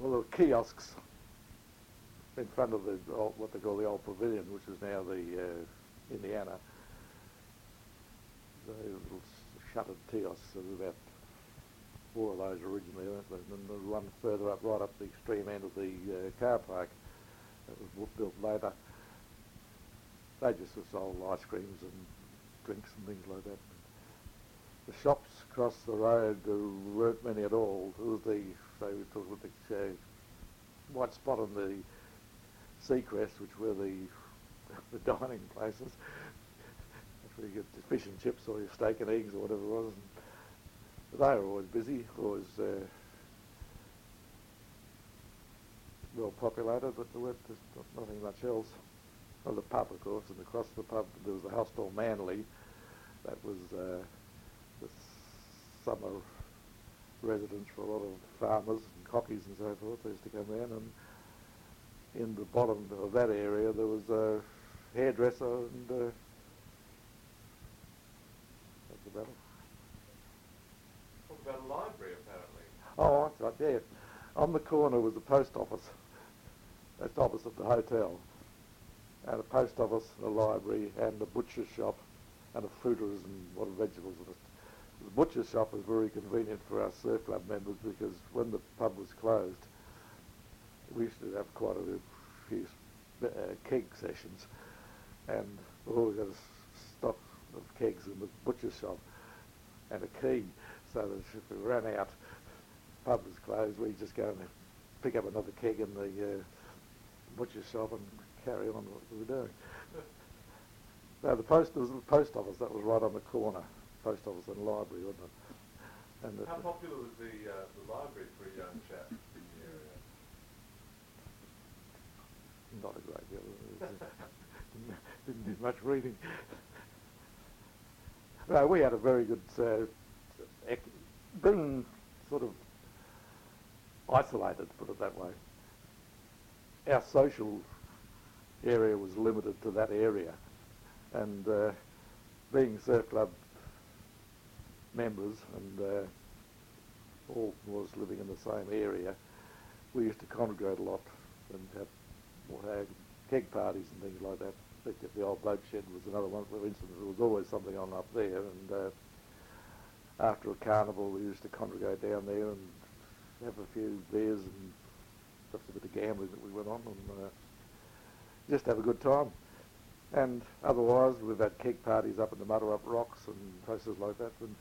there kiosks in front of the what they call the old pavilion, which is now the uh, Indiana. The little shuttered kiosks. Were about four of those originally, and then the one further up, right up the extreme end of the uh, car park, that was built later. They just sold ice creams and drinks and things like that. The shops across the road, there weren't many at all. It was the, they were talking about the uh, white spot on the Seacrest, which were the the dining places. That's where you get fish and chips or your steak and eggs or whatever it was. And they were always busy, always uh, well populated, but there weren't nothing much else. Well, the pub, of course, and across the pub there was the hostel Manly. That was uh, summer residence for a lot of farmers and cockies and so forth. They used to come down, and in the bottom of that area there was a hairdresser, and uh, that's about it. Talk about a library, apparently. Oh, that's right, yeah. On the corner was the post office. That's opposite the hotel. And a post office, and a library, and a butcher's shop, and a fruiterer's and what vegetables. And the butcher shop was very convenient for us surf club members because when the pub was closed, we used to have quite a few uh, keg sessions, and we always got a stock of kegs in the butcher shop and a key, so that if we ran out, pub was closed, we just go and pick up another keg in the uh, butcher's shop and carry on what we were doing. No, the post was the post office that was right on the corner, post office and library, wasn't it? And How popular was the, uh, the library for a young chap in the area? not a great deal. Didn't, didn't do much reading. No, we had a very good, uh, ec- being sort of isolated, put it that way. Our social area was limited to that area, and uh, being surf club members and uh, all was living in the same area, we used to congregate a lot and have had keg parties and things like that. The old boat shed was another one, for instance. There was always something on up there, and uh, after a carnival, we used to congregate down there and have a few beers and just a bit of gambling that we went on, and uh, just have a good time. And otherwise, we've had keg parties up in the Mudder Mudurup Rocks and places like that. And